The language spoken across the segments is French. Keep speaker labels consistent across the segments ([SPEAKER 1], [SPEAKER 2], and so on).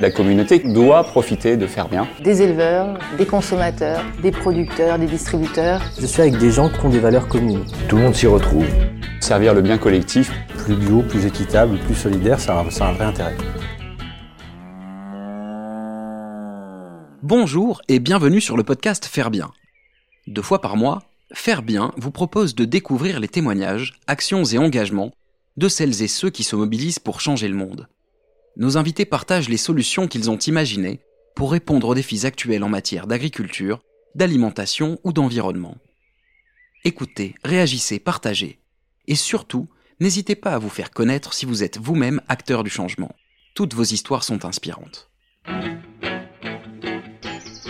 [SPEAKER 1] La communauté doit profiter de faire bien.
[SPEAKER 2] Des éleveurs, des consommateurs, des producteurs, des distributeurs.
[SPEAKER 3] Je suis avec des gens qui ont des valeurs communes.
[SPEAKER 4] Tout le monde s'y retrouve.
[SPEAKER 1] Servir le bien collectif.
[SPEAKER 5] Plus bio, plus équitable, plus solidaire, ça a, ça a un vrai intérêt.
[SPEAKER 6] Bonjour et bienvenue sur le podcast Faire Bien. Deux fois par mois, Faire Bien vous propose de découvrir les témoignages, actions et engagements de celles et ceux qui se mobilisent pour changer le monde. Nos invités partagent les solutions qu'ils ont imaginées pour répondre aux défis actuels en matière d'agriculture, d'alimentation ou d'environnement. Écoutez, réagissez, partagez. Et surtout, n'hésitez pas à vous faire connaître si vous êtes vous-même acteur du changement. Toutes vos histoires sont inspirantes.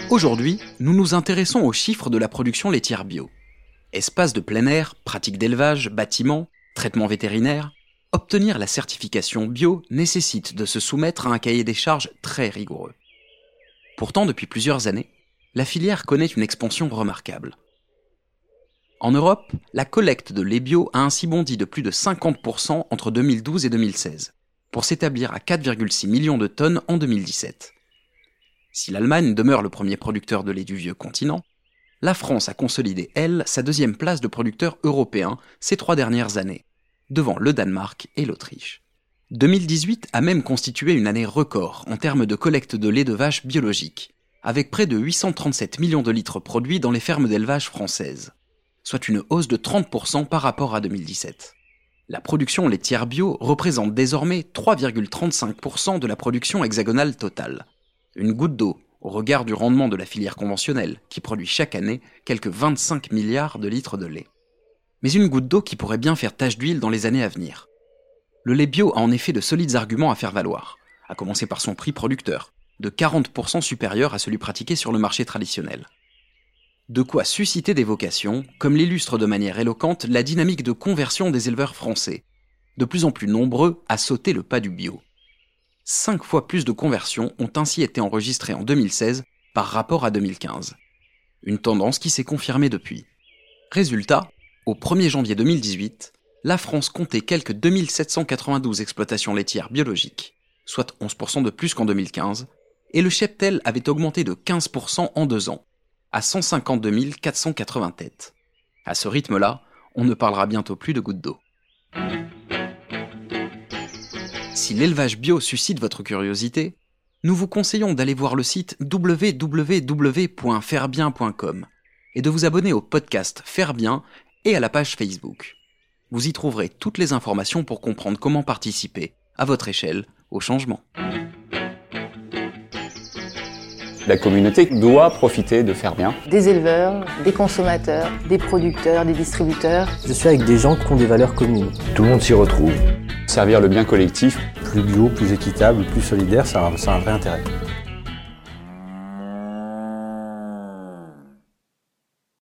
[SPEAKER 6] Aujourd'hui, nous nous intéressons aux chiffres de la production laitière bio. Espaces de plein air, pratiques d'élevage, bâtiments, traitements vétérinaires, obtenir la certification bio nécessite de se soumettre à un cahier des charges très rigoureux. Pourtant, depuis plusieurs années, la filière connaît une expansion remarquable. En Europe, la collecte de lait bio a ainsi bondi de plus de 50% entre 2012 et 2016, pour s'établir à 4,6 millions de tonnes en 2017. Si l'Allemagne demeure le premier producteur de lait du vieux continent, la France a consolidé, elle, sa deuxième place de producteur européen ces trois dernières années, devant le Danemark et l'Autriche. 2018 a même constitué une année record en termes de collecte de lait de vache biologique, avec près de 837 millions de litres produits dans les fermes d'élevage françaises, soit une hausse de 30% par rapport à 2017. La production laitière bio représente désormais 3,35% de la production hexagonale totale. Une goutte d'eau au regard du rendement de la filière conventionnelle, qui produit chaque année quelques 25 milliards de litres de lait mais une goutte d'eau qui pourrait bien faire tache d'huile dans les années à venir. Le lait bio a en effet de solides arguments à faire valoir, à commencer par son prix producteur, de 40% supérieur à celui pratiqué sur le marché traditionnel. De quoi susciter des vocations, comme l'illustre de manière éloquente la dynamique de conversion des éleveurs français, de plus en plus nombreux à sauter le pas du bio. Cinq fois plus de conversions ont ainsi été enregistrées en 2016 par rapport à 2015. Une tendance qui s'est confirmée depuis. Résultat, au 1er janvier 2018, la France comptait quelques 2792 exploitations laitières biologiques, soit 11% de plus qu'en 2015, et le cheptel avait augmenté de 15% en deux ans, à 152 480 têtes. À ce rythme-là, on ne parlera bientôt plus de gouttes d'eau. Si l'élevage bio suscite votre curiosité, nous vous conseillons d'aller voir le site www.fairebien.com et de vous abonner au podcast Faire Bien et à la page Facebook. Vous y trouverez toutes les informations pour comprendre comment participer, à votre échelle, au changement.
[SPEAKER 1] La communauté doit profiter de faire bien.
[SPEAKER 2] Des éleveurs, des consommateurs, des producteurs, des distributeurs.
[SPEAKER 3] Je suis avec des gens qui ont des valeurs communes.
[SPEAKER 4] Tout le monde s'y retrouve.
[SPEAKER 1] Servir le bien collectif.
[SPEAKER 5] Plus bio, plus équitable, plus solidaire, ça a, ça a un vrai intérêt.